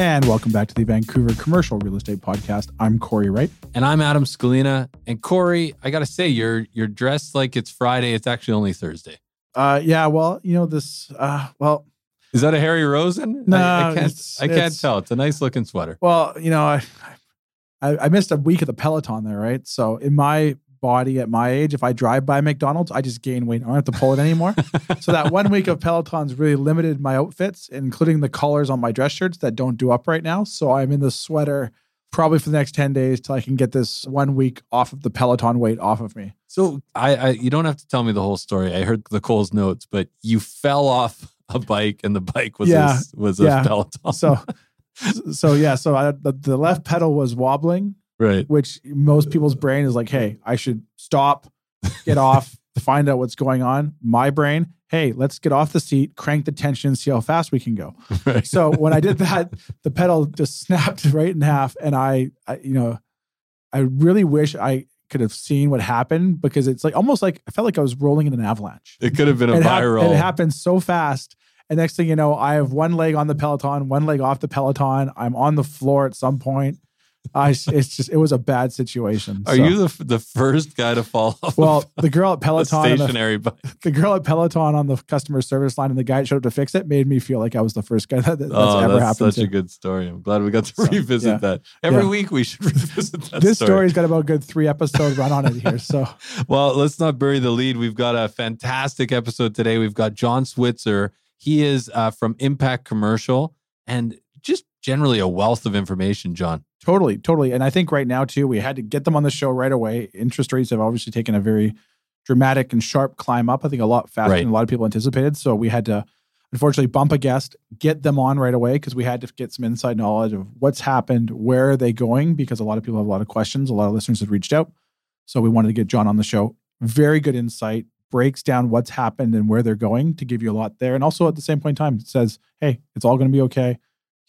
And welcome back to the Vancouver Commercial Real Estate Podcast. I'm Corey Wright. And I'm Adam Scalina. And Corey, I gotta say, you're you're dressed like it's Friday. It's actually only Thursday. Uh, yeah, well, you know this. Uh, well, Is that a Harry Rosen? No, I, I can't. it's- I can't it's- tell. It's a nice looking sweater. well, you know, I, I I missed a week of the Peloton there, right? So in my body at my age, if I drive by McDonald's, I just gain weight. I don't have to pull it anymore. so that one week of Peloton's really limited my outfits, including the collars on my dress shirts that don't do up right now. So I'm in the sweater probably for the next 10 days till I can get this one week off of the Peloton weight off of me. So I, I, you don't have to tell me the whole story. I heard the Cole's notes, but you fell off a bike, and the bike was Yeah, a, was yeah. a Peloton. So, so yeah, so I, the, the left pedal was wobbling, right. which most people's brain is like, hey, I should stop, get off, to find out what's going on. My brain, hey, let's get off the seat, crank the tension, see how fast we can go. right. So when I did that, the pedal just snapped right in half, and I, I, you know, I really wish I could have seen what happened because it's like almost like I felt like I was rolling in an avalanche. It could have been a it, viral. it happened so fast. And next thing you know, I have one leg on the Peloton, one leg off the Peloton. I'm on the floor at some point. I, it's just, it was a bad situation. Are So- you the the first guy to fall off? well, the girl at Peloton, on the, stationary bike. the girl at Peloton on the customer service line, and the guy that showed up to fix it made me feel like I was the first guy that, that's oh, ever that's happened such to. a good story. I'm glad we got to So, revisit yeah. that. Every Yeah. week we should revisit that this story. story's got about a good three episode run on it here. So Well, let's not bury the lead. We've got a fantastic episode today. We've got John Switzer. He is uh, from Impact Commercial and just generally a wealth of information, John. totally, totally. And I think right now too, we had to get them on the show right away. Interest rates have obviously taken a very dramatic and sharp climb up. I think a lot faster Right. than a lot of people anticipated. So we had to unfortunately bump a guest, get them on right away because we had to get some inside knowledge of what's happened, where are they going, because a lot of people have a lot of questions. A lot of listeners have reached out. So we wanted to get John on the show. Very good insight, breaks down what's happened and where they're going to give you a lot there. And also at the same point in time, it says, hey, it's all going to be okay.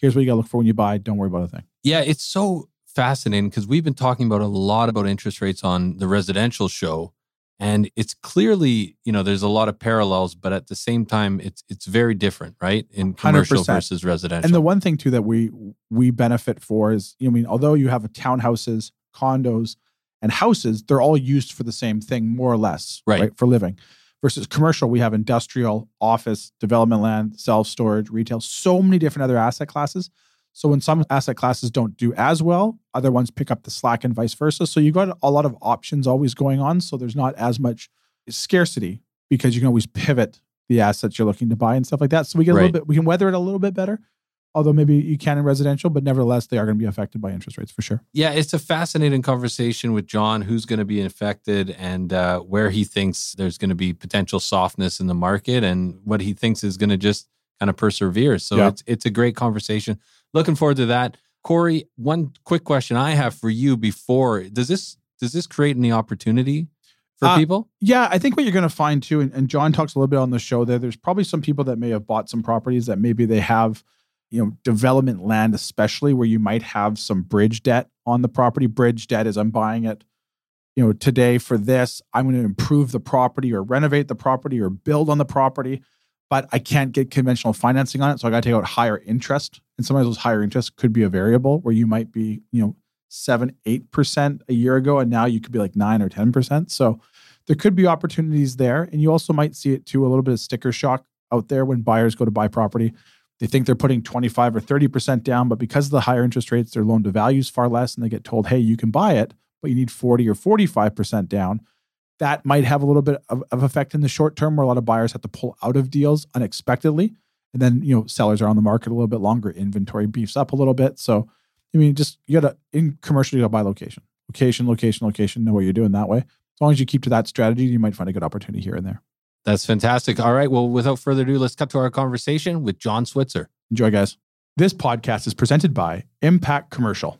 Here's what you got to look for when you buy. Don't worry about a thing. Yeah, it's so fascinating because we've been talking about a lot about interest rates on the residential show. And it's clearly, you know, there's a lot of parallels, but at the same time, it's it's very different, right? In commercial 100%. versus residential. And the one thing too that we we benefit for is, you know, I mean, although you have townhouses, condos, and houses, they're all used for the same thing, more or less, Right. for living. Versus commercial, we have industrial, office, development land, self storage, retail, so many different other asset classes. So when some asset classes don't do as well, other ones pick up the slack and vice versa. So you've got a lot of options always going on. So there's not as much scarcity because you can always pivot the assets you're looking to buy and stuff like that. So we get a Right. little bit, we can weather it a little bit better. Although maybe you can in residential, but nevertheless, they are going to be affected by interest rates for sure. Yeah, it's a fascinating conversation with John, who's going to be affected and uh, where he thinks there's going to be potential softness in the market and what he thinks is going to just kind of persevere. So Yeah. it's it's a great conversation. Looking forward to that. Corey, one quick question I have for you before does this does this create any opportunity for Uh, people? Yeah, I think what you're going to find too, and, and John talks a little bit on the show there. There's probably some people that may have bought some properties that maybe they have, you know, development land, especially where you might have some bridge debt on the property. Bridge debt is I'm buying it, you know, today for this. I'm going to improve the property or renovate the property or build on the property, but I can't get conventional financing on it, so I got to take out higher interest. And sometimes those higher interest could be a variable where you might be, you know, seven, eight percent a year ago, and now you could be like nine or ten percent. So there could be opportunities there. And you also might see it too a little bit of sticker shock out there when buyers go to buy property. They think they're putting 25 or 30% down, but because of the higher interest rates, their loan to value is far less and they get told, hey, you can buy it, but you need 40 or 45% down. That might have a little bit of, of effect in the short term where a lot of buyers have to pull out of deals unexpectedly. And then, you know, sellers are on the market a little bit longer, inventory beefs up a little bit. So, I mean, just you got to, in commercial, you got to buy location, location, location, location, know what you're doing that way. As long as you keep to that strategy, you might find a good opportunity here and there. That's fantastic. All right. Well, without further ado, let's cut to our conversation with John Switzer. Enjoy, guys. This podcast is presented by Impact Commercial.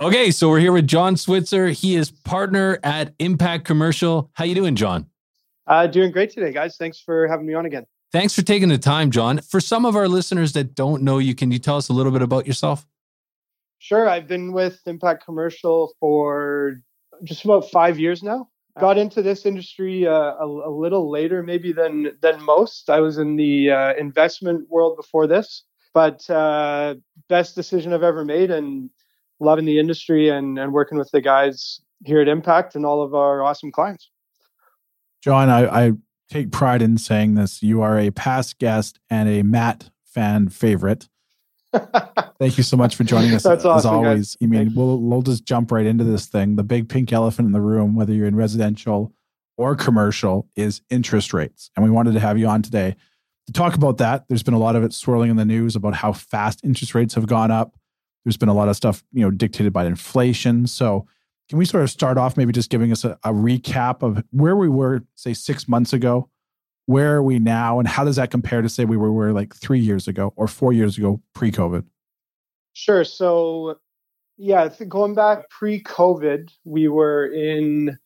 Okay, so we're here with John Switzer. He is partner at Impact Commercial. How you doing, John? Uh, doing great today, guys. Thanks for having me on again. Thanks for taking the time, John. For some of our listeners that don't know you, can you tell us a little bit about yourself? Sure. I've been with Impact Commercial for just about five years now. Got into this industry uh, a, a, little later, maybe than than most. I was in the uh, investment world before this, but uh, best decision I've ever made, and loving the industry and, and working with the guys here at Impact and all of our awesome clients. John, I, I take pride in saying this. You are a past guest and a Matt fan favorite. Thank you so much for joining us. That's as awesome, always. guys. I mean, we'll we'll just jump right into this thing. The big pink elephant in the room, whether you're in residential or commercial, is interest rates. And we wanted to have you on today to talk about that. There's been a lot of it swirling in the news about how fast interest rates have gone up. There's been a lot of stuff, you know, dictated by inflation. So can we sort of start off maybe just giving us a, a recap of where we were, say, six months ago? Where are we now? And how does that compare to say we were, were like three years ago or four years ago pre-COVID? Sure. So, yeah, going back pre-COVID, we were in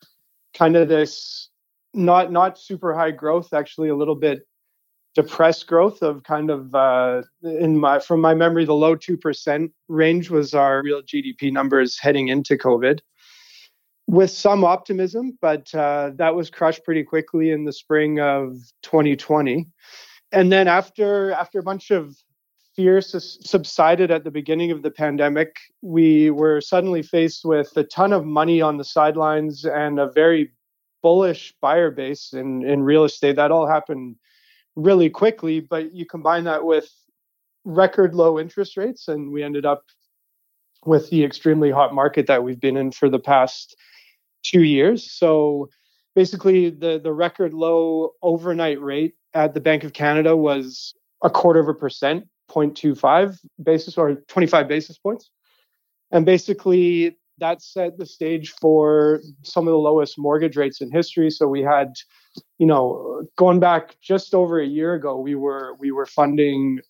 kind of this not not super high growth, actually a little bit depressed growth of kind of uh, in my from my memory, the low two percent range was our real GDP numbers heading into COVID. With some optimism, but uh, that was crushed pretty quickly in the spring of 2020, and then after after a bunch of fear sus- subsided at the beginning of the pandemic, we were suddenly faced with a ton of money on the sidelines and a very bullish buyer base in, in real estate. That all happened really quickly, but you combine that with record low interest rates, and we ended up with the extremely hot market that we've been in for the past two years. So basically, the, the record low overnight rate at the Bank of Canada was a quarter of a percent 0.25 basis or 25 basis points. And basically, that set the stage for some of the lowest mortgage rates in history. So we had, you know, going back just over a year ago, we were we were funding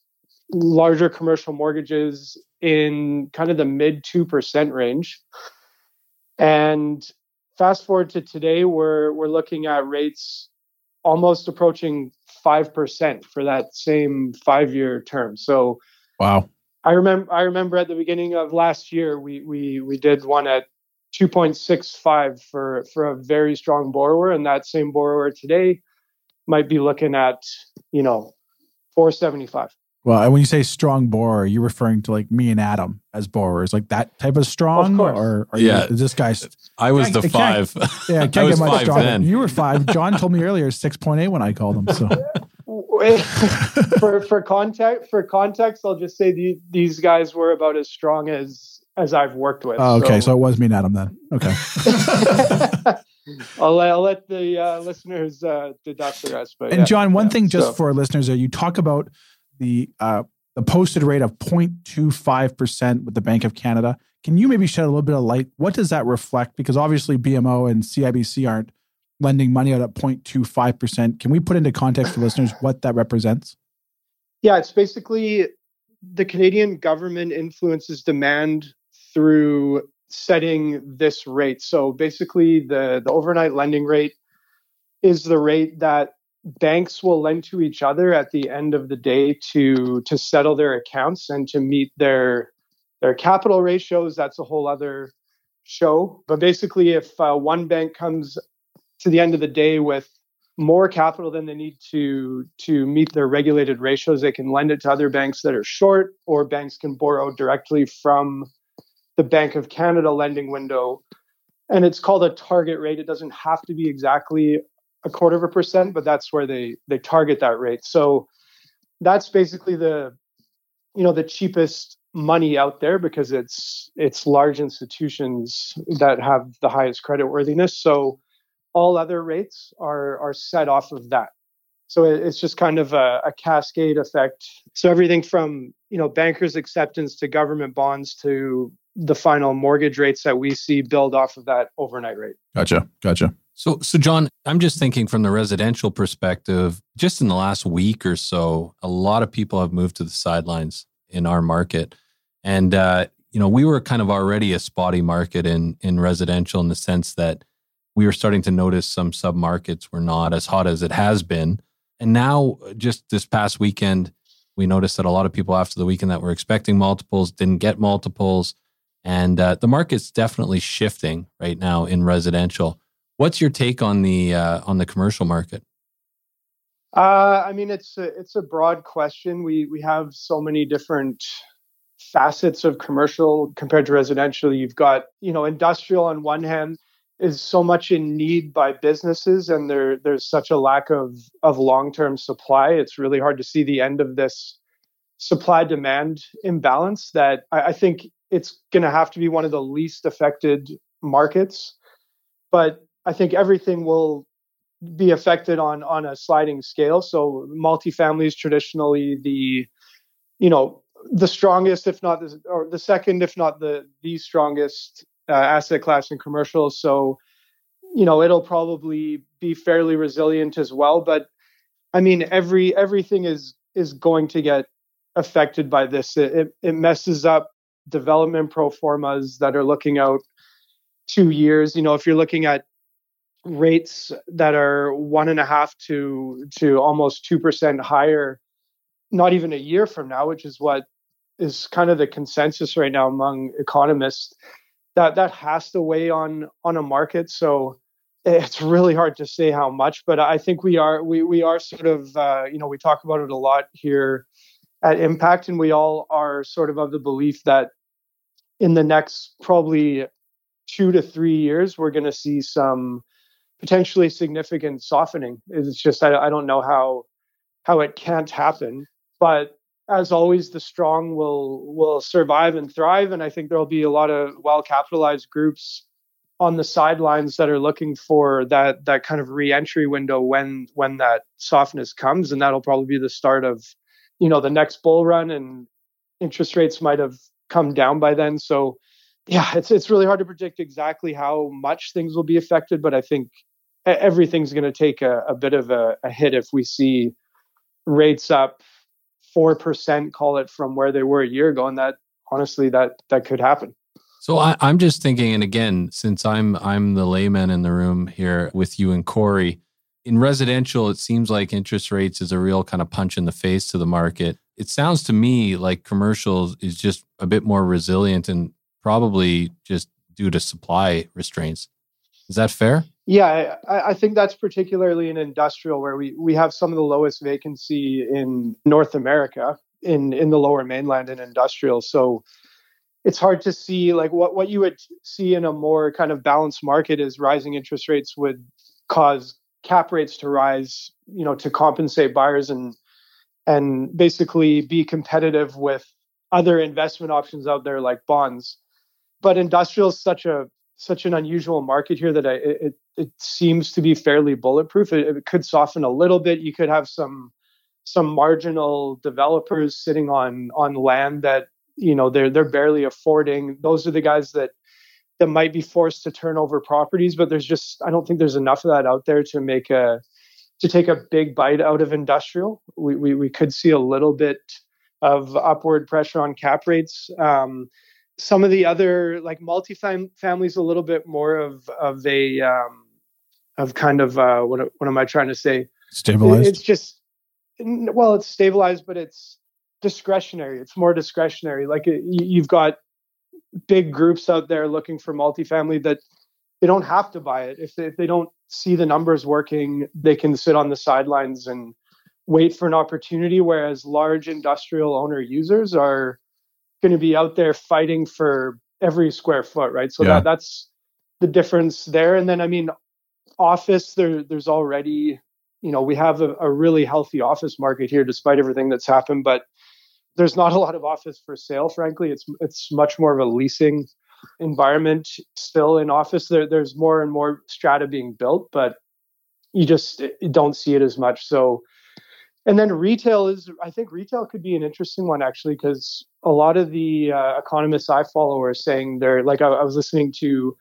larger commercial mortgages in kind of the mid two percent range. And fast forward to today, we're we're looking at rates almost approaching 5% for that same five year term. So Wow. I remember I remember at the beginning of last year we we we did one at 2.65 for for a very strong borrower and that same borrower today might be looking at, you know, 475. Well, and when you say strong borrower, you're referring to like me and Adam as borrowers, like that type of strong, course. or, or Yeah. you, is this guy's? I was I- the I five. Yeah, I can't was get much five stronger. then. You were five. John told me earlier six point eight when I called him. So for for context for context, I'll just say the, these guys were about as strong as as I've worked with. oh, okay, so it was me and Adam then. Okay, I'll, I'll let the uh, listeners uh, deduct the rest. But and yeah, John, one yeah. thing just So- for our listeners, there you talk about the uh, the posted rate of 0.25 percent with the Bank of Canada. Can you maybe shed a little bit of light? What does that reflect? Because obviously BMO and CIBC aren't lending money out at 0.25 percent. Can we put into context for listeners what that represents? Yeah, it's basically the Canadian government influences demand through setting this rate. So basically, the, the overnight lending rate is the rate that banks will lend to each other at the end of the day to to settle their accounts and to meet their their capital ratios. That's a whole other show. But basically, if uh, one bank comes to the end of the day with more capital than they need to to meet their regulated ratios, they can lend it to other banks that are short, or banks can borrow directly from the Bank of Canada lending window. And it's called a target rate. It doesn't have to be exactly a quarter of a percent, but that's where they they target that rate. So that's basically the you know the cheapest money out there because it's it's large institutions that have the highest credit worthiness. So all other rates are are set off of that. So it's just kind of a, a, cascade effect. So everything from you know bankers' acceptance to government bonds to the final mortgage rates that we see build off of that overnight rate. Gotcha, gotcha. So, so John, I'm just thinking from the residential perspective. Just in the last week or so, a lot of people have moved to the sidelines in our market, and uh, you know we were kind of already a spotty market in in residential in the sense that we were starting to notice some sub markets were not as hot as it has been. And now, just this past weekend, we noticed that a lot of people after the weekend that were expecting multiples didn't get multiples. And uh, the market's definitely shifting right now in residential. What's your take on the uh, on the commercial market? Uh, I mean, it's a, it's a broad question. We we have so many different facets of commercial compared to residential. You've got you know industrial on one hand is so much in need by businesses and there there's such a lack of of long-term supply it's really hard to see the end of this supply demand imbalance that I, I think it's going to have to be one of the least affected markets but i think everything will be affected on on a sliding scale so multifamily is traditionally the you know the strongest if not the or the second if not the the strongest uh, asset class in commercial. So, you know, it'll probably be fairly resilient as well. But I mean, every everything is is going to get affected by this. It, it, it messes up development pro formas that are looking out two years. You know, if you're looking at rates that are one and a half to to almost two percent higher, not even a year from now, which is what is kind of the consensus right now among economists that that has to weigh on on a market. So it's really hard to say how much, but I think we are we we are sort of uh, you know we talk about it a lot here at Impact, and we all are sort of of the belief that in the next probably two to three years we're going to see some potentially significant softening. It's just I, I don't know how how it can't happen, but as always, the strong will will survive and thrive, and I think there will be a lot of well capitalized groups on the sidelines that are looking for that that kind of reentry window when when that softness comes, and that'll probably be the start of you know the next bull run, and interest rates might have come down by then. So yeah, it's it's really hard to predict exactly how much things will be affected, but I think everything's going to take a, a bit of a, a hit if we see rates up four percent, call it, from where they were a year ago, and that honestly, that that could happen. So I, am just thinking, and again, since I'm I'm the layman in the room here with you and Corey, in residential, it seems like interest rates is a real kind of punch in the face to the market. It sounds to me like commercials is just a bit more resilient and probably just due to supply restraints. Is that fair? Yeah, I, I, think that's particularly in industrial where we, we have some of the lowest vacancy in North America in, in the lower mainland in industrial. So it's hard to see like what, what you would see in a more kind of balanced market is rising interest rates would cause cap rates to rise, you know, to compensate buyers and and basically be competitive with other investment options out there like bonds. But industrial is such a such an unusual market here that I, it it seems to be fairly bulletproof. It, it, could soften a little bit. You could have some some marginal developers sitting on on land that you know they're they're barely affording. Those are the guys that that might be forced to turn over properties. But there's just I don't think there's enough of that out there to make a to take a big bite out of industrial. We we, we could see a little bit of upward pressure on cap rates. Um, some of the other like multi-families a little bit more of of a um, of kind of uh, what what am I trying to say? Stabilized. It's just well, it's stabilized, but it's discretionary. It's more discretionary. Like it, you've got big groups out there looking for multifamily that they don't have to buy it. If they, if they don't see the numbers working, they can sit on the sidelines and wait for an opportunity. Whereas large industrial owner users are going to be out there fighting for every square foot, right? So Yeah. that that's the difference there. And then I mean, office there there's already you know we have a, a really healthy office market here despite everything that's happened, but there's not a lot of office for sale. Frankly, it's it's much more of a leasing environment still in office. There there's more and more strata being built, but you just eh, don't see it as much. So and then retail is i think retail could be an interesting one actually because a lot of the uh, economists i follow are saying they're like I, I was listening to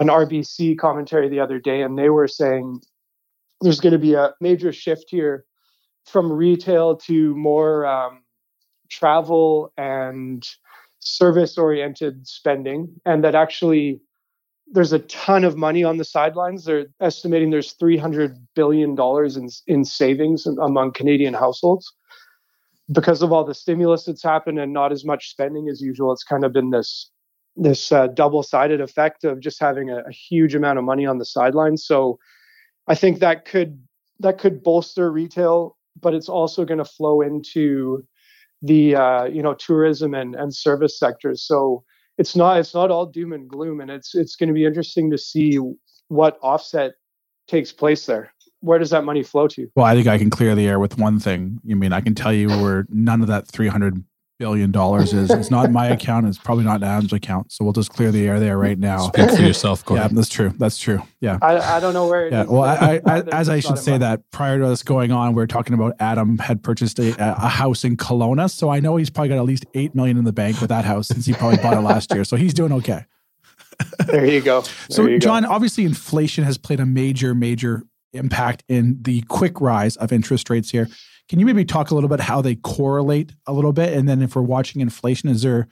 an rbc commentary the other day and they were saying there's going to be a major shift here from retail to more um, travel and service oriented spending and that actually there's a ton of money on the sidelines. They're estimating there's 300 billion dollars in in savings among Canadian households because of all the stimulus that's happened and not as much spending as usual. It's kind of been this this uh, double sided effect of just having a, a huge amount of money on the sidelines. So I think that could that could bolster retail, but it's also going to flow into the uh, you know tourism and and service sectors. So it's not it's not all doom and gloom and it's it's going to be interesting to see what offset takes place there where does that money flow to Well, I think I can clear the air with one thing. I mean, I can tell you where none of that three hundred billion dollars is. It's not in my account. It's probably not Adam's account. So we'll just clear the air there right now. Speak for yourself, Corey. Yeah, that's true. That's true. Yeah. i, I don't know where it Yeah. is, Well, but I, I, as I should say my- that prior to us going on, we are talking about Adam had purchased a, a house in Kelowna. So I know he's probably got at least eight million in the bank with that house since he probably bought it last year. So he's doing okay. there you go So, There you go. John, obviously, inflation has played a major, major impact in the quick rise of interest rates here. Can you maybe talk a little bit how they correlate a little bit? And then, if we're watching inflation, is there,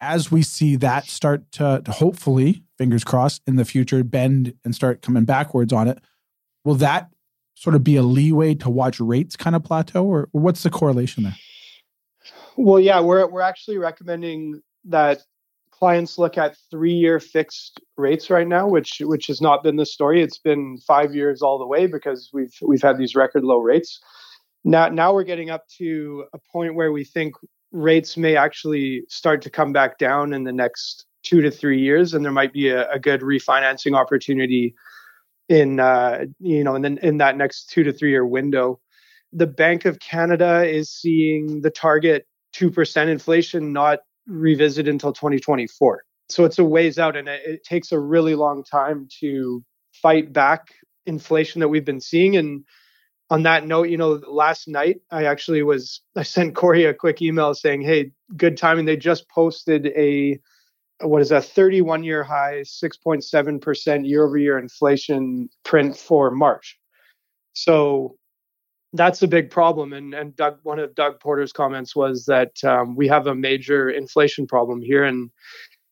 as we see that start to, to hopefully, fingers crossed, in the future bend and start coming backwards on it, will that sort of be a leeway to watch rates kind of plateau, or, or what's the correlation there? well yeah we're we're actually recommending that clients look at three year fixed rates right now which which has not been the story. It's been five years all the way because we've we've had these record low rates. Now now we're getting up to a point where we think rates may actually start to come back down in the next two to three years and there might be a, a good refinancing opportunity in uh, you know in, the, in that next two to three year window. The bank of canada is seeing the target 2% inflation not revisit until 2024 so it's a ways out and it, it takes a really long time to fight back inflation that we've been seeing and on that note, you know, last night I actually was I sent Corey a quick email saying, "Hey, good timing. They just posted a what is that 31 year high, 6.7% year over year inflation print for March." So that's a big problem. And and Doug, one of Doug Porter's comments was that um, we have a major inflation problem here, and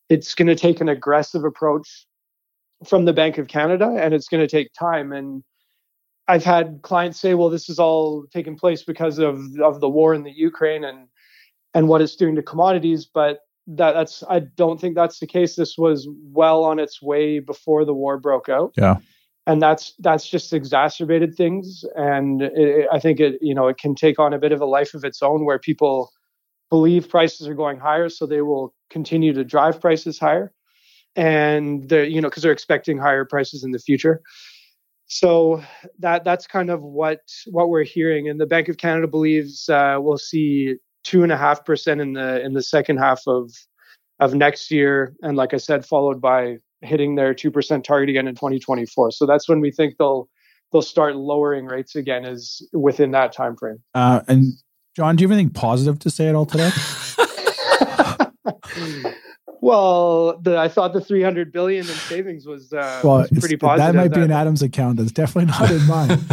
it's going to take an aggressive approach from the Bank of Canada, and it's going to take time. And I've had clients say, "Well, this is all taking place because of of the war in the Ukraine and and what it's doing to commodities," but that, that's I don't think that's the case. This was well on its way before the war broke out. Yeah. And that's that's just exacerbated things, and it, I think it you know it can take on a bit of a life of its own where people believe prices are going higher, so they will continue to drive prices higher, and they're you know because they're expecting higher prices in the future. So that that's kind of what what we're hearing. And the bank of canada believes uh, we'll see two and a half percent in the in the second half of of next year. And like i said followed by hitting their 2% target again in 2024 so that's when we think they'll they'll start lowering rates again is within that time frame Uh, and John, do you have anything positive to say at all today? well the, i thought the 300 billion in savings was uh Well, was pretty positive that might be That- in Adam's account. That's definitely not in mine.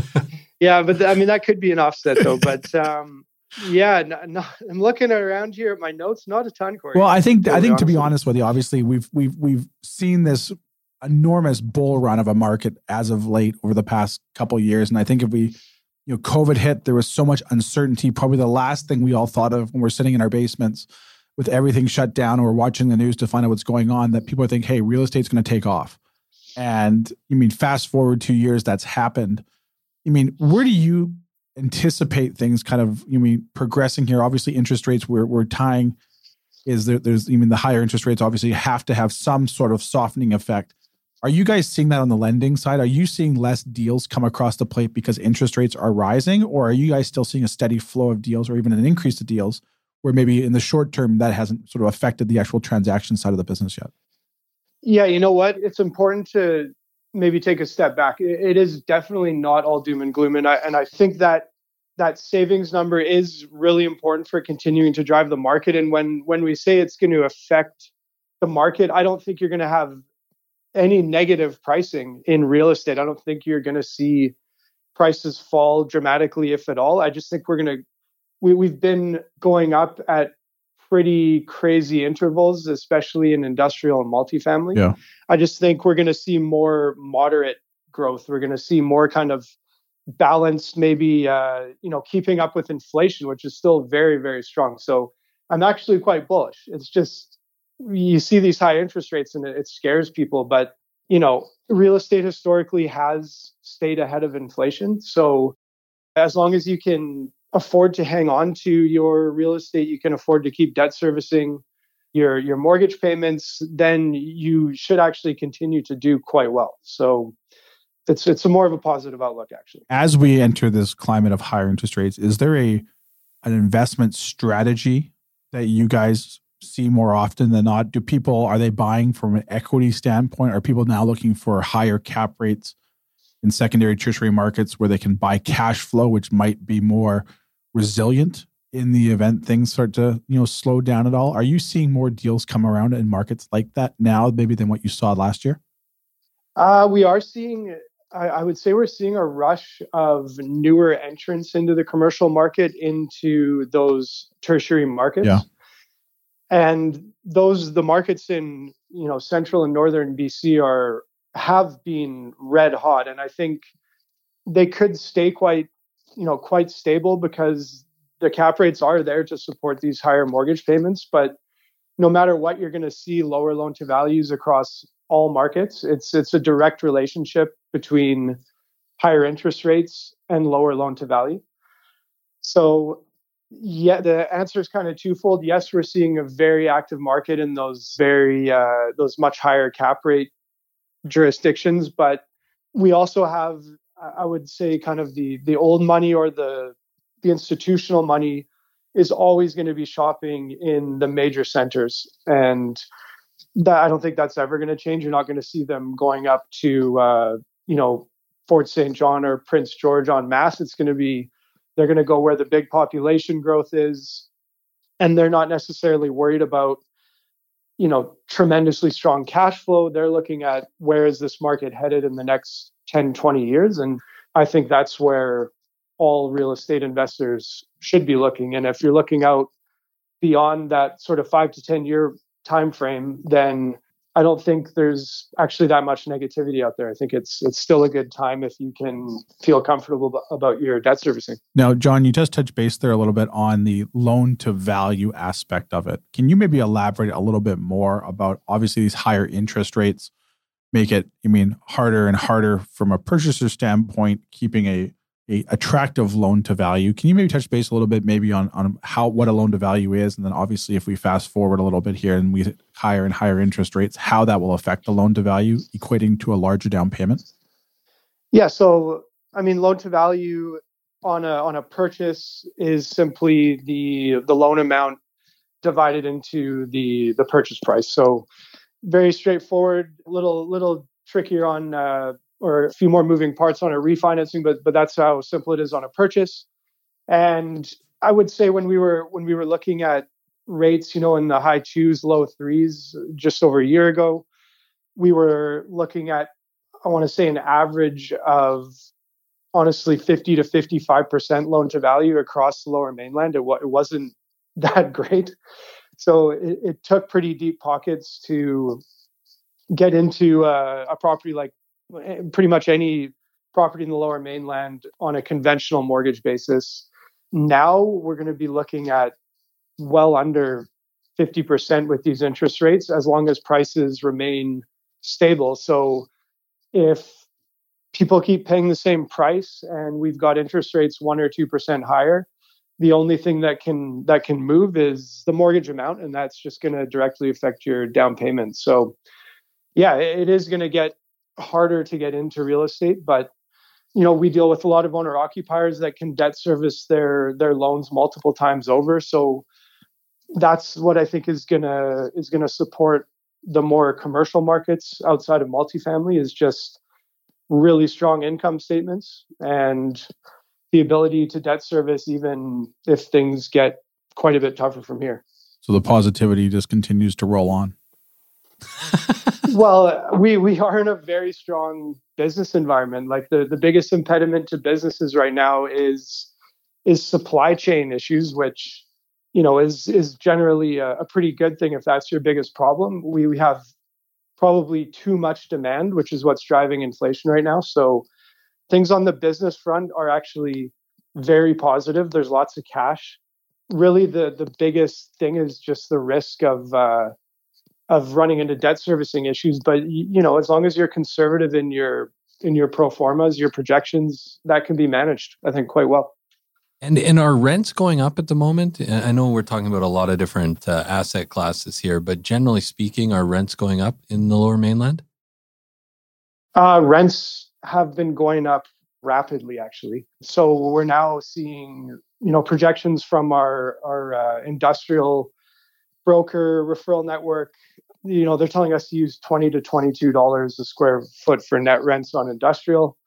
Yeah, but th- I mean that could be an offset though. But um, yeah, no, no, I'm looking around here at my notes. Not a ton, Corey. Well, I think I Totally think to be honest honest with you, obviously we've we've we've seen this enormous bull run of a market as of late over the past couple of years, and I think if we, you know, COVID hit, there was so much uncertainty. Probably the last thing we all thought of when we're sitting in our basements with everything shut down or watching the news to find out what's going on that people think, hey, real estate's going to take off. And you mean fast forward two years, that's happened. You mean where do you anticipate things kind of you mean progressing here? Obviously, interest rates we're we're tying is there, there's mean the higher interest rates obviously have to have some sort of softening effect. Are you guys seeing that on the lending side? Are you seeing less deals come across the plate because interest rates are rising, or are you guys still seeing a steady flow of deals or even an increase of deals where maybe in the short term that hasn't sort of affected the actual transaction side of the business yet? Yeah, you know what? It's important to maybe take a step back. It is definitely not all doom and gloom, and I and I think that that savings number is really important for continuing to drive the market. And when when we say it's going to affect the market, I don't think you're going to have any negative pricing in real estate. I don't think you're going to see prices fall dramatically, if at all. I just think we're going to we, we've been going up at pretty crazy intervals, especially in industrial and multifamily. Yeah. I just think we're going to see more moderate growth. We're going to see more kind of balanced, maybe, uh, you know, keeping up with inflation, which is still very, very strong. So I'm actually quite bullish. It's just you see these high interest rates and it, it scares people, but you know, real estate historically has stayed ahead of inflation. So as long as you can afford to hang on to your real estate, you can afford to keep debt servicing your your mortgage payments, then you should actually continue to do quite well. So it's it's a more of a positive outlook actually. As we enter this climate of higher interest rates, is there a an investment strategy that you guys see more often than not? Do people are they buying from an equity standpoint? Are people now looking for higher cap rates in secondary tertiary markets where they can buy cash flow, which might be more resilient in the event things start to you know slow down at all? Are you seeing more deals come around in markets like that now maybe than what you saw last year? Uh, we are seeing I, I, would say we're seeing a rush of newer entrants into the commercial market into those tertiary markets. Yeah. and those the markets in you know central and northern bc are have been red hot. And i think they could stay quite you know quite stable because the cap rates are there to support these higher mortgage payments. But no matter what you're going to see lower loan to values across all markets. It's it's a direct relationship between higher interest rates and lower loan to value. So yeah the answer is kind of twofold. Yes we're seeing a very active market in those very uh, those much higher cap rate jurisdictions but we also have I would say kind of the the old money or the the institutional money is always going to be shopping in the major centers and that I don't think that's ever going to change. You're not going to see them going up to uh, you know Fort St. John or Prince George on mass. It's going to be they're going to go where the big population growth is, and they're not necessarily worried about you know tremendously strong cash flow. They're looking at where is this market headed in the next 10, 20 years. And I think that's where all real estate investors should be looking. And if you're looking out beyond that sort of five to 10 year time frame, then I don't think there's actually that much negativity out there. I think it's it's still a good time if you can feel comfortable about your debt servicing. Now, John, you just touched base there a little bit on the loan to value aspect of it. Can you maybe elaborate a little bit more about obviously these higher interest rates? Make it, I mean, harder and harder from a purchaser standpoint, keeping a, a attractive loan to value. Can you maybe touch base a little bit, maybe on on how what a loan to value is, and then obviously if we fast forward a little bit here and we higher and higher interest rates, how that will affect the loan to value, equating to a larger down payment? Yeah. So I mean, loan to value on a on a purchase is simply the the loan amount divided into the the purchase price. So very straightforward. A little little trickier on uh, or a few more moving parts on a refinancing, but but that's how simple it is on a purchase. And I would say when we were when we were looking at rates, you know, in the high twos, low threes, just over a year ago, we were looking at I want to say an average of honestly 50 to 55 percent loan to value across the lower mainland. It, it wasn't that great so it, it, took pretty deep pockets to get into uh, a property like eh, pretty much any property in the lower mainland on a conventional mortgage basis. Now we're going to be looking at well under 50% with these interest rates as long as prices remain stable. So if people keep paying the same price and we've got interest rates 1 or 2% higher, the only thing that can that can move is the mortgage amount and that's just going to directly affect your down payment. So yeah, it is going to get harder to get into real estate, but you know, we deal with a lot of owner occupiers that can debt service their their loans multiple times over. So that's what I think is gonna is gonna support the more commercial markets outside of multifamily is just really strong income statements and the ability to debt service even if things get quite a bit tougher from here. So the positivity just continues to roll on. well, we we are in a very strong business environment. Like the the biggest impediment to businesses right now is is supply chain issues, which you know is is generally a, a pretty good thing if that's your biggest problem. We we have probably too much demand, which is what's driving inflation right now. So things on the business front are actually very positive. There's lots of cash. Really, the the biggest thing is just the risk of uh, of running into debt servicing issues. But you know, as long as you're conservative in your in your pro formas, your projections, that can be managed, I think, quite well. And and are rents going up at the moment? I know we're talking about a lot of different uh, asset classes here, but generally speaking, are rents going up in the Lower Mainland? Uh, rents have been going up rapidly, actually. So we're now seeing, you know, projections from our our uh, industrial broker referral network. You know they're telling us to use 20 to 22 dollars a square foot for net rents on industrial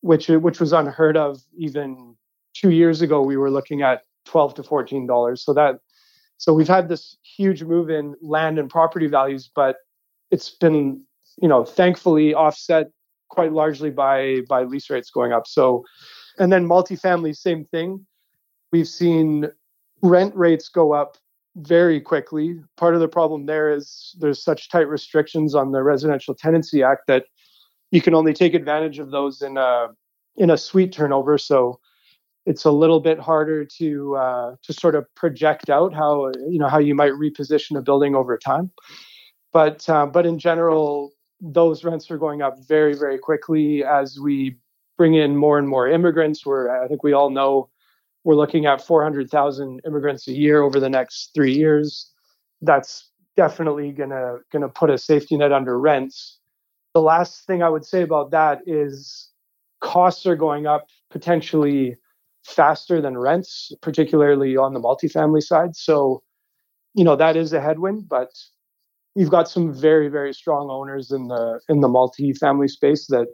which which was unheard of even 2 years ago. We were looking at 12 to 14 dollars. So that so we've had this huge move in land and property values but it's been you know thankfully offset quite largely by by lease rates going up so and then multifamily same thing we've seen rent rates go up very quickly. Part of the problem there is there's such tight restrictions on the Residential Tenancy Act that you can only take advantage of those in a in a suite turnover. So it's a little bit harder to uh, to sort of project out how you know how you might reposition a building over time. But uh, but in general, those rents are going up very very quickly as we bring in more and more immigrants. Where I think we all know we're looking at 400,000 immigrants a year over the next three years. That's definitely gonna gonna put a safety net under rents. The last thing I would say about that is costs are going up potentially faster than rents, particularly on the multifamily side. So, you know, that is a headwind, but you've got some very, very strong owners in the in the multifamily space that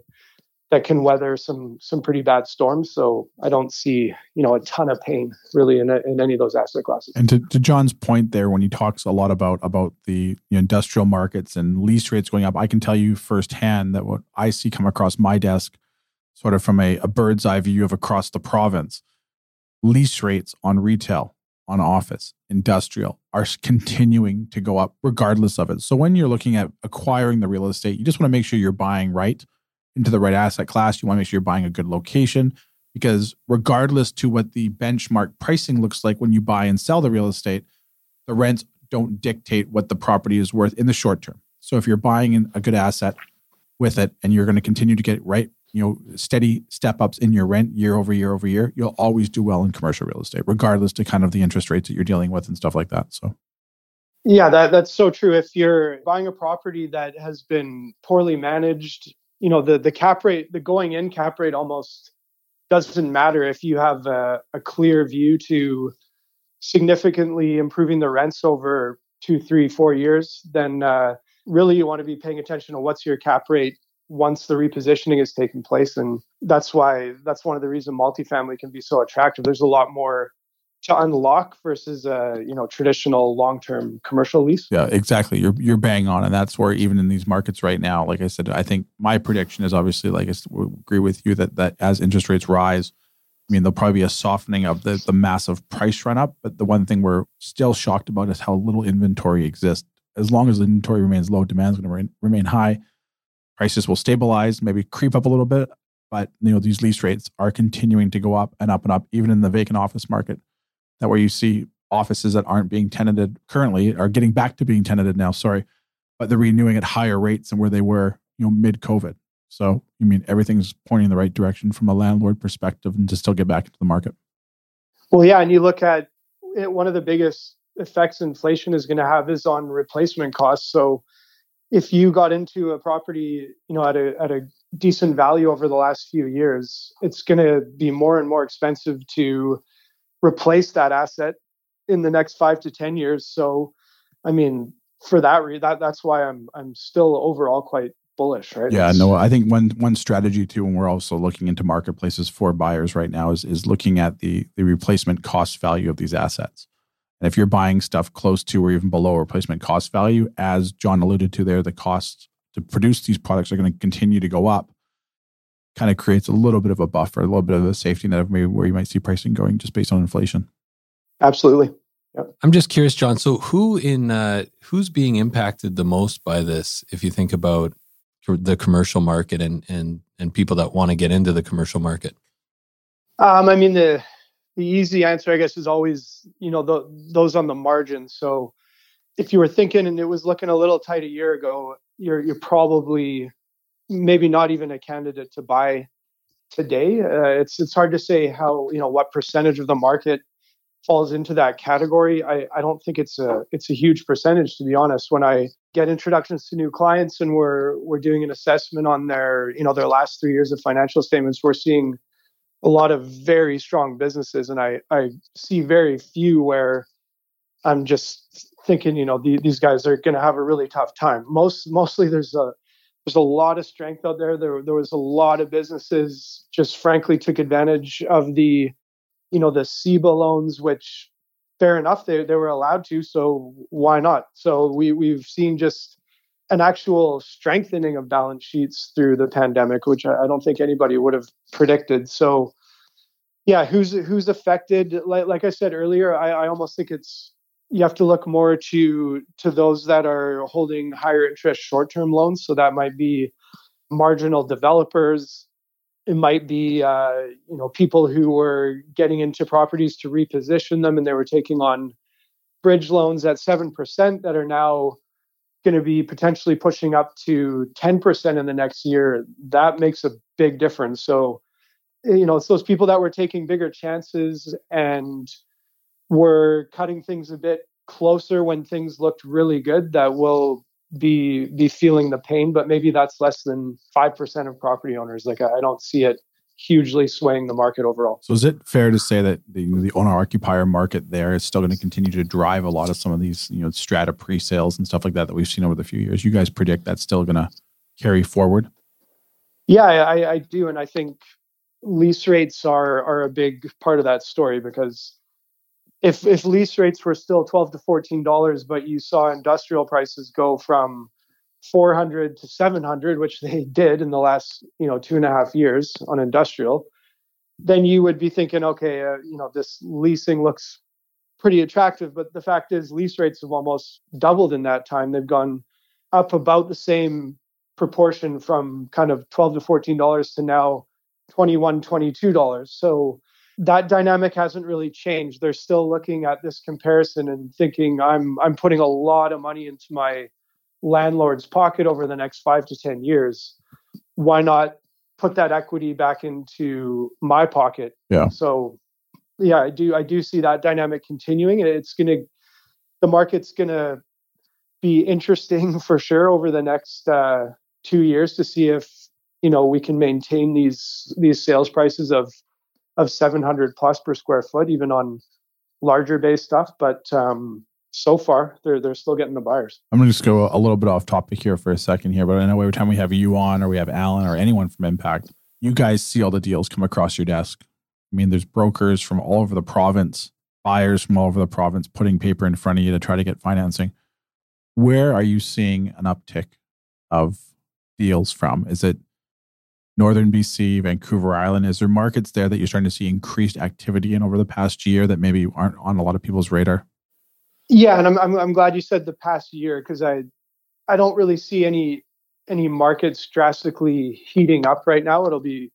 that can weather some some pretty bad storms. So I don't see you know a ton of pain really in, in any of those asset classes. And to, to John's point there, when he talks a lot about about the industrial markets and lease rates going up, I can tell you firsthand that what I see come across my desk, sort of from a, a bird's eye view of across the province, lease rates on retail, on office, industrial are continuing to go up regardless of it. So when you're looking at acquiring the real estate, you just want to make sure you're buying right into the right asset class. You want to make sure you're buying a good location because regardless to what the benchmark pricing looks like when you buy and sell the real estate, the rents don't dictate what the property is worth in the short term. So if you're buying a good asset with it and you're going to continue to get right, you know, steady step ups in your rent year over year over year, you'll always do well in commercial real estate, regardless to kind of the interest rates that you're dealing with and stuff like that. So yeah, that, that's so true. If you're buying a property that has been poorly managed, you know the the cap rate the going in cap rate almost doesn't matter if you have a, a clear view to significantly improving the rents over two three four years then uh, really you want to be paying attention to what's your cap rate once the repositioning is taking place and that's why that's one of the reasons multifamily can be so attractive there's a lot more to unlock versus a you know traditional long term commercial lease. Yeah, exactly. You're you're bang on, and that's where even in these markets right now, like I said, I think my prediction is obviously like I agree with you that that as interest rates rise, I mean there'll probably be a softening of the the massive price run up. But the one thing we're still shocked about is how little inventory exists. As long as the inventory remains low, demand is going to remain high. Prices will stabilize, maybe creep up a little bit, but you know these lease rates are continuing to go up and up and up, even in the vacant office market that where you see offices that aren't being tenanted currently are getting back to being tenanted now. Sorry, but they're renewing at higher rates than where they were, you know, mid COVID. So, you mean everything's pointing in the right direction from a landlord perspective, and to still get back into the market. Well, yeah, and you look at it, one of the biggest effects inflation is going to have is on replacement costs. So, if you got into a property, you know, at a at a decent value over the last few years, it's going to be more and more expensive to replace that asset in the next five to ten years. So, I mean, for that reason, that that's why I'm I'm still overall quite bullish, right? Yeah, no, I think one one strategy too, and we're also looking into marketplaces for buyers right now is is looking at the the replacement cost value of these assets. And if you're buying stuff close to or even below replacement cost value, as John alluded to there, the costs to produce these products are going to continue to go up. Kind of creates a little bit of a buffer, a little bit of a safety net of maybe where you might see pricing going just based on inflation. Absolutely. Yep. I'm just curious, John. So, who in uh, who's being impacted the most by this? If you think about the commercial market and and and people that want to get into the commercial market? Um, I mean the the easy answer, I guess, is always you know the, those on the margin. So if you were thinking and it was looking a little tight a year ago, you're you're probably maybe not even a candidate to buy today. Uh, it's it's hard to say how you know what percentage of the market falls into that category. I, I don't think it's a it's a huge percentage to be honest. When I get introductions to new clients and we're we're doing an assessment on their you know their last three years of financial statements, we're seeing a lot of very strong businesses, and I I see very few where I'm just thinking you know the, these guys are going to have a really tough time. Most mostly there's a there's a lot of strength out there. There there was a lot of businesses just frankly took advantage of the you know the CEBA loans, which fair enough they they were allowed to, so why not? So we we've seen just an actual strengthening of balance sheets through the pandemic, which I, I don't think anybody would have predicted. So yeah, who's who's affected? Like like I said earlier, I, I almost think it's you have to look more to to those that are holding higher interest short term loans. So that might be marginal developers, it might be uh, you know people who were getting into properties to reposition them and they were taking on bridge loans at 7% that are now going to be potentially pushing up to 10% in the next year that makes a big difference so you know it's those people that were taking bigger chances and were cutting things a bit closer when things looked really good that will be be feeling the pain, but maybe that's less than five percent of property owners. Like I, I don't see it hugely swaying the market overall. So is it fair to say that the, the owner occupier market there is still going to continue to drive a lot of some of these, you know, strata pre-sales and stuff like that that we've seen over the few years? You guys predict that's still going to carry forward? Yeah, I, I do, and I think lease rates are are a big part of that story because if if lease rates were still 12 to 14 dollars but you saw industrial prices go from 400 to 700 which they did in the last you know two and a half years on industrial then you would be thinking okay uh, you know this leasing looks pretty attractive but the fact is lease rates have almost doubled in that time they've gone up about the same proportion from kind of 12 to 14 dollars to now 21 22 dollars so that dynamic hasn't really changed. They're still looking at this comparison and thinking I'm I'm putting a lot of money into my landlord's pocket over the next 5 to 10 years. Why not put that equity back into my pocket? Yeah. So yeah, I do I do see that dynamic continuing and it's going to the market's going to be interesting for sure over the next uh, 2 years to see if you know we can maintain these these sales prices of of 700 plus per square foot, even on larger base stuff. But um, so far, they're they're still getting the buyers. I'm to just go a little bit off topic here for a second here, but I know every time we have you on, or we have Alan, or anyone from Impact, you guys see all the deals come across your desk. I mean, there's brokers from all over the province, buyers from all over the province, putting paper in front of you to try to get financing. Where are you seeing an uptick of deals from? Is it northern BC, Vancouver Island? Is there markets there that you're starting to see increased activity in over the past year that maybe aren't on a lot of people's radar? Yeah, and I'm I'm, I'm glad you said the past year because I I don't really see any any markets drastically heating up right now. It'll be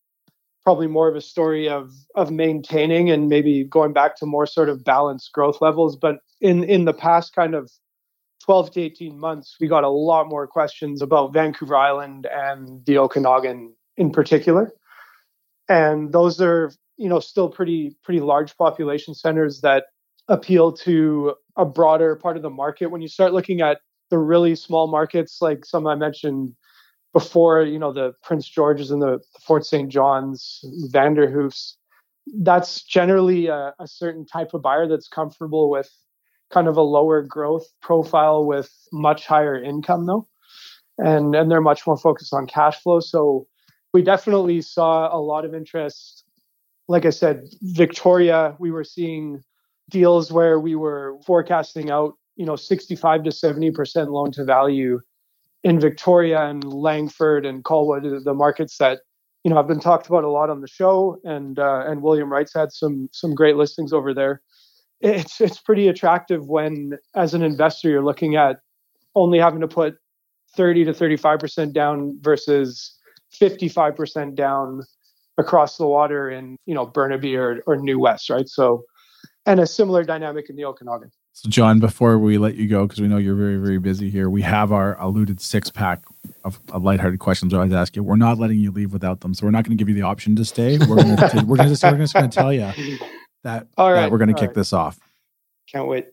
probably more of a story of of maintaining and maybe going back to more sort of balanced growth levels. But in in the past kind of 12 to 18 months, we got a lot more questions about Vancouver Island and the Okanagan in particular. And those are, you know, still pretty pretty large population centers that appeal to a broader part of the market. When you start looking at the really small markets, like some I mentioned before, you know, the Prince George's and the Fort St. John's, Vanderhoofs, that's generally a, a certain type of buyer that's comfortable with kind of a lower growth profile with much higher income though. And and they're much more focused on cash flow. So we definitely saw a lot of interest. Like I said, Victoria, we were seeing deals where we were forecasting out, you know, 65 to 70% loan to value in Victoria and Langford and Colwood, the markets that you know have been talked about a lot on the show, and uh, and William Wright's had some some great listings over there. It's it's pretty attractive when, as an investor, you're looking at only having to put 30 to 35 percent down versus 55 percent down across the water in you know Burnaby or, or New West, right? So, and a similar dynamic in the Okanagan. So, John, before we let you go, because we know you're very, very busy here, we have our alluded six pack of, of lighthearted questions I always ask you. We're not letting you leave without them. So, we're not going to give you the option to stay. We're going to, we're just, we're just going to tell you that, All right, that we're going to kick right. this off. Can't wait.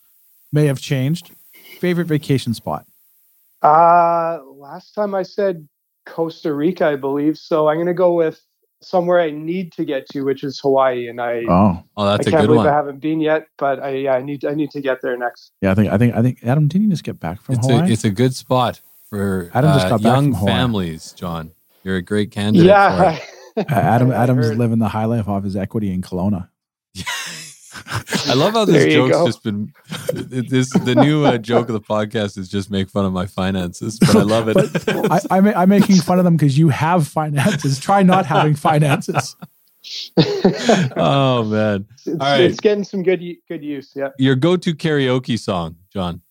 may have changed. Favorite vacation spot? Uh, last time I said Costa Rica, I believe. So I'm going to go with somewhere I need to get to, which is Hawaii. And I, Oh, Oh, that's I a can't good believe I haven't been yet, but I, yeah, I need, I need to get there next. yeah. I think I think I think Adam didn't you just get back from It's a, Hawaii. it's a good spot for Adam just uh, got young families, John. You're a great candidate. for Yeah. it. Uh, Adam Adam's living the high life off his equity in Kelowna. I love how this joke's go. just been this the new uh, joke of the podcast is just make fun of my finances, but I love it. I, I'm, I'm making fun of them because you have finances. Try not having finances. oh man, It's, All right. it's getting some good, good use. Yeah. your go-to karaoke song, John.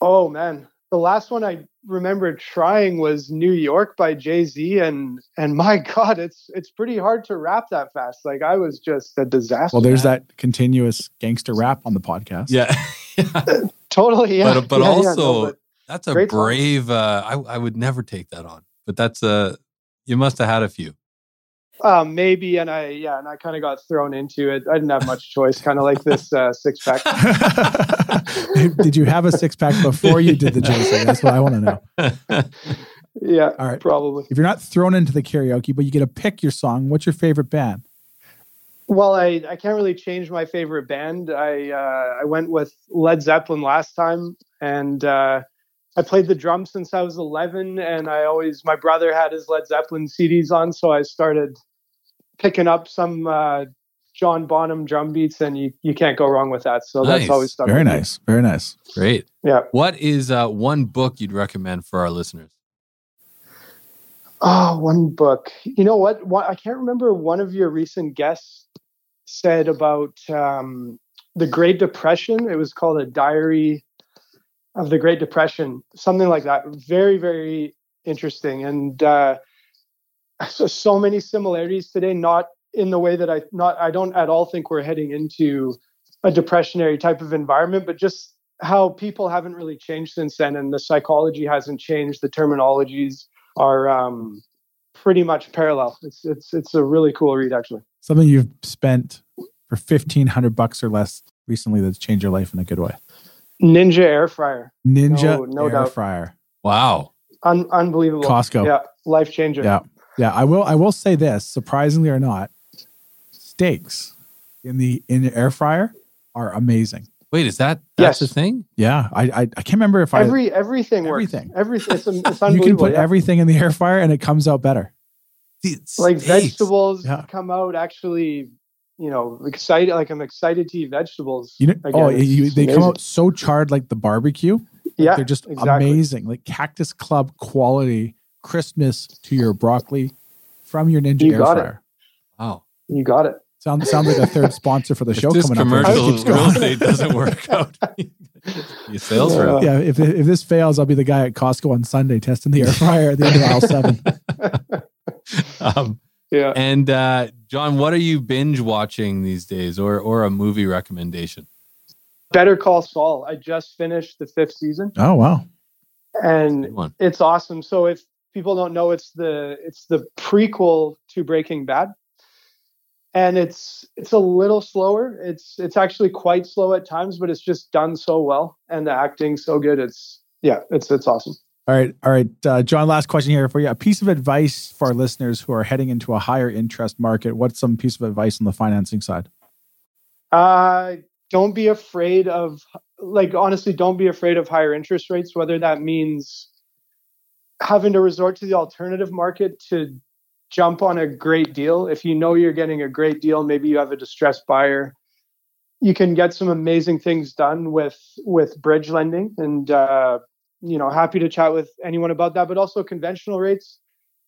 Oh man, the last one I remember trying was New York by Jay Z, and and my God, it's it's pretty hard to rap that fast. Like I was just a disaster. Well, there's man. that continuous gangster rap on the podcast. Yeah, totally. Yeah, but but Yeah, yeah, no, also but- that's a great song. brave. Uh, I I would never take that on, but that's a you must have had a few. Um, maybe, and I yeah, and I kind of got thrown into it. I didn't have much choice, kind of like this uh, six pack. did you have a six pack before you did the JC? That's what I want to know. Yeah, All right. probably. If you're not thrown into the karaoke, but you get to pick your song, what's your favorite band? Well, I, I can't really change my favorite band. I uh, I went with Led Zeppelin last time, and uh, I played the drums since I was 11. And I always my brother had his Led Zeppelin CDs on, so I started picking up some uh, John Bonham drum beats, and you, you can't go wrong with that. So Nice. that's always stuck. Very with me. nice. Very nice. Great. Yeah. What is uh, one book you'd recommend for our listeners? Oh, one book. You know what? One, I can't remember. One of your recent guests said about um, the Great Depression. It was called a Diary of the Great Depression, something like that. Very, very interesting, and uh, so so many similarities today. Not in the way that I not I don't at all think we're heading into a depressionary type of environment, but just how people haven't really changed since then, and the psychology hasn't changed. The terminologies are um, pretty much parallel. It's it's it's a really cool read actually. Something you've spent for fifteen hundred bucks or less recently that's changed your life in a good way. Ninja air fryer, Ninja No- no air doubt. fryer. Wow. Un- unbelievable. Costco. yeah, life changer. Yeah. Yeah. I will I will say this, surprisingly or not, steaks in the in the air fryer are amazing. Wait, is that that's Yes. the thing? Yeah. I I, I can't remember if I Every everything works. Everything. Everything. It's, it's you can put yeah. everything in the air fryer and it comes out better. It's like eggs. vegetables Yeah. come out actually, you know, excited. Like I'm excited to eat vegetables. You know, oh, again. oh, you, they come out so charred like the barbecue. Yeah, They're just exactly. amazing. Like Cactus Club quality crispness to your broccoli from your Ninja You air got it. fryer. Wow. You got it. Sounds sounds like a third sponsor for the If show this coming up. there. commercial Keeps real estate doesn't work out, you sales Yeah. rep. Yeah, if if this fails, I'll be the guy at Costco on Sunday testing the air fryer at the end of aisle seven. Um, Yeah. and uh, John, what are you binge watching these days, or or a movie recommendation? Better Call Saul. I just finished the fifth season, Oh wow! and it's awesome. So if people don't know, it's the it's the prequel to Breaking Bad, and it's it's a little slower. It's it's actually quite slow at times, but it's just done so well, and the acting so good. It's yeah, it's it's awesome. All right, all right, uh, John. Last question here for you. A piece of advice for our listeners who are heading into a higher interest market. What's some piece of advice on the financing side? Uh, don't be afraid of like honestly, don't be afraid of higher interest rates. Whether that means having to resort to the alternative market to jump on a great deal. If you know you're getting a great deal, maybe you have a distressed buyer. You can get some amazing things done with with bridge lending, and uh, you know, happy to chat with anyone about that. But also conventional rates,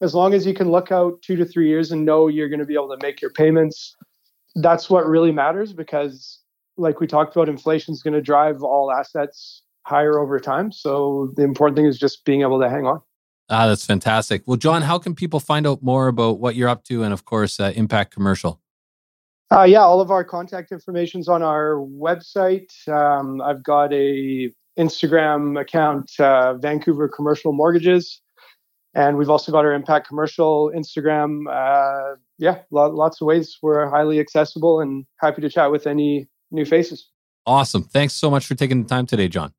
as long as you can look out two to three years and know you're going to be able to make your payments that's what really matters because like we talked about inflation is going to drive all assets higher over time so the important thing is just being able to hang on Ah, that's fantastic. Well, John, how can people find out more about what you're up to, and of course, uh, Impact Commercial? uh, yeah all of our contact information's on our website um, i've got a instagram account uh, vancouver commercial mortgages and we've also got our impact commercial instagram uh, yeah lo- lots of ways we're highly accessible and happy to chat with any new faces Awesome. Thanks so much for taking the time today, John.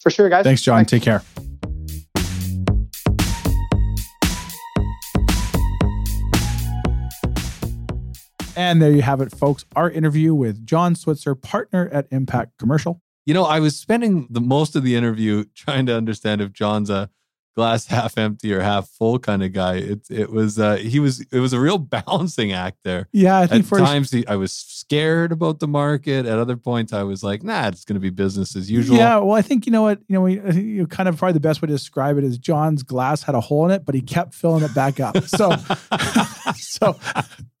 for sure guys Thanks, John. Take care. And there you have it, folks. Our interview with John Switzer, partner at Impact Commercial. You know, I was spending the most of the interview trying to understand if John's a glass half empty or half full kind of guy. It it was uh, he was it was a real balancing act there. Yeah, I think At for times he, I was scared about the market. At other points, I was like, "Nah, it's going to be business as usual." Yeah, well, I think you know what you know. We, you know, kind of probably the best way to describe it is John's glass had a hole in it, but he kept filling it back up. So, so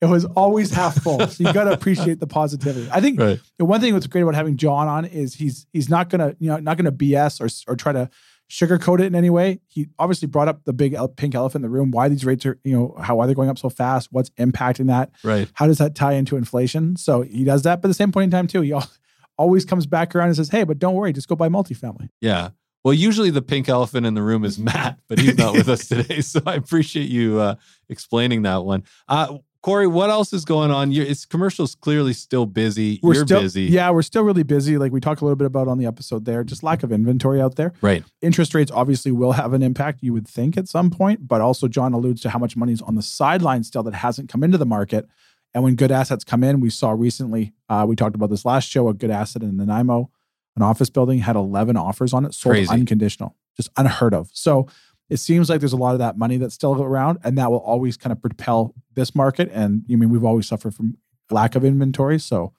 it was always half full. So you got to appreciate the positivity. I think right. the one thing that's great about having John on is he's he's not gonna you know not gonna BS or or try to sugarcoat it in any way. He obviously brought up the big pink elephant in the room. Why these rates are you know how why they're going up so fast? What's impacting that? Right. How does that tie into inflation? So he does that, but at the same point in time too, he always comes back around and says, "Hey, but don't worry, just go buy multifamily." Yeah. Well, usually the pink elephant in the room is Matt, but he's not with us today. So I appreciate you uh, explaining that one. Uh, Corey, what else is going on? You're, it's commercials clearly still busy. We're You're still, busy. Yeah, we're still really busy. Like we talked a little bit about on the episode there, just lack of inventory out there. Right. Interest rates obviously will have an impact, you would think at some point, but also John alludes to how much money is on the sideline still that hasn't come into the market. And when good assets come in, we saw recently, uh, we talked about this last show, a good asset in Nanaimo, an office building had 11 offers on it, sold Crazy. unconditional, just unheard of. So it seems like there's a lot of that money that's still around, and that will always kind of propel this market. And you mean we've always suffered from lack of inventory. So,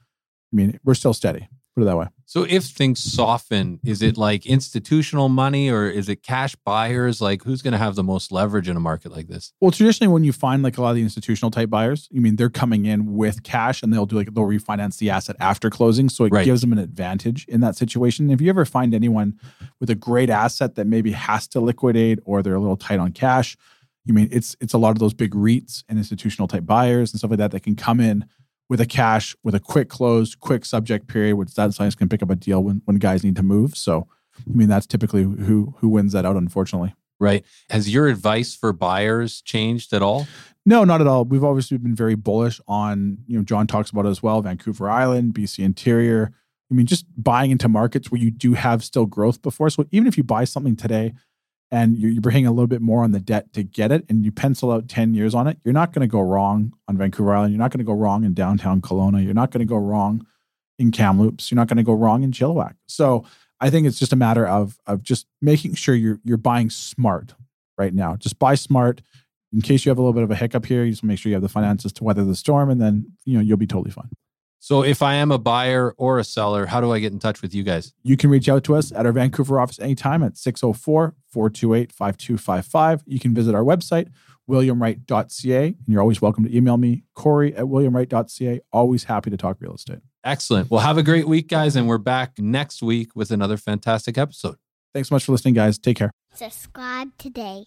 I mean, we're still steady, put it that way. So if things soften, is it like institutional money or is it cash buyers? Like who's going to have the most leverage in a market like this? Well, traditionally, when you find like a lot of the institutional type buyers, you mean they're coming in with cash and they'll do like they'll refinance the asset after closing, so it Right. gives them an advantage in that situation. If you ever find anyone with a great asset that maybe has to liquidate or they're a little tight on cash, you mean it's it's a lot of those big REITs and institutional type buyers and stuff like that that can come in with a cash with a quick close, quick subject period, which that science can pick up a deal when when guys need to move. So, I mean that's typically who who wins that out, unfortunately. Right. Has your advice for buyers changed at all? No, not at all. We've obviously been very bullish on, you know, John talks about it as well, Vancouver Island, BC Interior. I mean, just buying into markets where you do have still growth before. So even if you buy something today and you're, paying a little bit more on the debt to get it and you pencil out 10 years on it, you're not going to go wrong on Vancouver Island. You're not going to go wrong in downtown Kelowna. You're not going to go wrong in Kamloops. You're not going to go wrong in Chilliwack. So I think it's just a matter of of just making sure you're you're buying smart right now. Just buy smart in case you have a little bit of a hiccup here, you just make sure you have the finances to weather the storm, and then you know you'll be totally fine. So if I am a buyer or a seller, how do I get in touch with you guys? You can reach out to us at our Vancouver office anytime at 604 428 5255. You can visit our website, williamwright.ca, and you're always welcome to email me, Corey at williamwright.ca. Always happy to talk real estate. Excellent. Well, have a great week, guys, and we're back next week with another fantastic episode. Thanks so much for listening, guys. Take care. Subscribe today.